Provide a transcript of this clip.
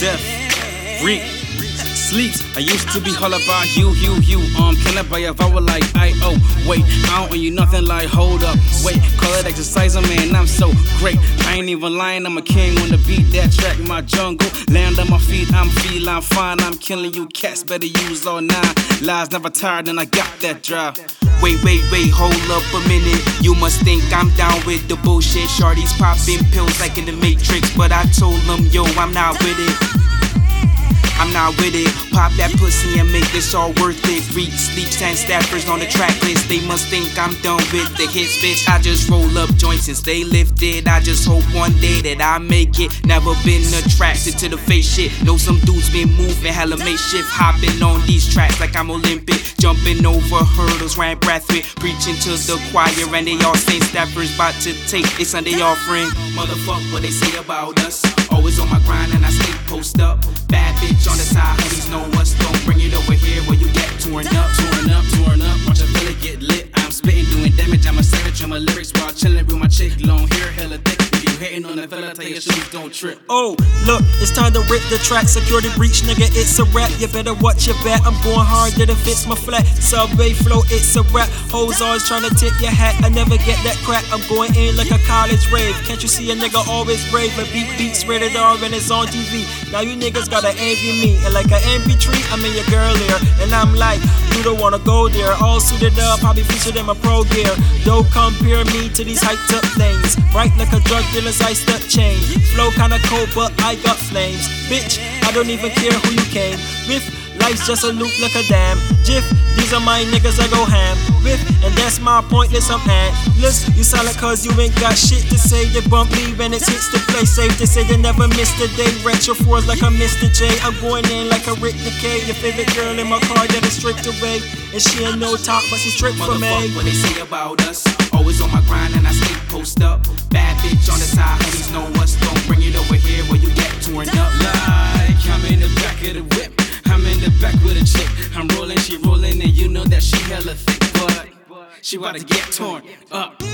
death. Riek. Sleeps. I used to be all about you, you, you. Um, can I buy a vowel like I oh wait, I don't owe you nothing like hold up. Wait, call it exercise, man. I'm so great. I ain't even lying, I'm a king when the beat that track my jungle. Land on my feet, I'm feeling fine. I'm killing you cats, better use all nine. Lies never tired, and I got that drive. Wait, wait, wait, hold up a minute. You must think I'm down with the bullshit. Shorties popping pills like in the Matrix, but I told them, yo, I'm not with it. I'm not with it. Pop that pussy and make this all worth it. Read sleeps and staffers on the track list. They must think I'm done with the hits, bitch. I just roll up joints and stay lifted. I just hope one day that I make it. Never been attracted to the face shit. Know some dudes been moving, hella makeshift. Hopping on these tracks like I'm Olympic. Jumping over hurdles, breath with. Preaching to the choir and they all say staffers about to take a Sunday offering. Motherfuck what they say about us. Always on my grind and I stay post up. Bad bitch on the side, honeys know us. Don't bring it over here where you get torn up. Torn up, torn up, watch a fella get lit. I'm spitting, doing damage. I'm a savage on my lyrics while chilling with my chick. Long hair, hella hating on the fella, tell your shoes don't trip. Oh, look, it's time to rip the track. Security breach, nigga, it's a rap. You better watch your back. I'm going hard, that it fits my flat. Subway flow, it's a rap. Hoes always trying to tip your hat. I never get that crap. I'm going in like a college rave. Can't you see a nigga always brave? But beat beats rated R and it's on TV. Now you niggas gotta envy me. And like an MP3, I'm in your girl ear. And I'm like, you don't wanna go there. All suited up, I'll be featured in my pro gear. Don't compare me to these hyped up things. Bright like a drug dealer's iced up chain. Flow kinda cold, but I got flames. Bitch, I don't even care who you came with. Life's just a loop like a dam. Jiff, are my niggas I go ham with, and that's my pointless. I'm handless. You silent cause you ain't got shit to say. You bump me when it hits the place. Safe to say you never missed a day. Retro fours like a Mr. J. I'm going in like a Rick Decay. Your favorite girl in my car that is stripped away. And she ain't no top, but she's stripped for me. What they say about us. Always on my grind and I stay post up. Bad bitch on the side, honeys know us. Don't bring it over here where you get hella but she about to get torn up.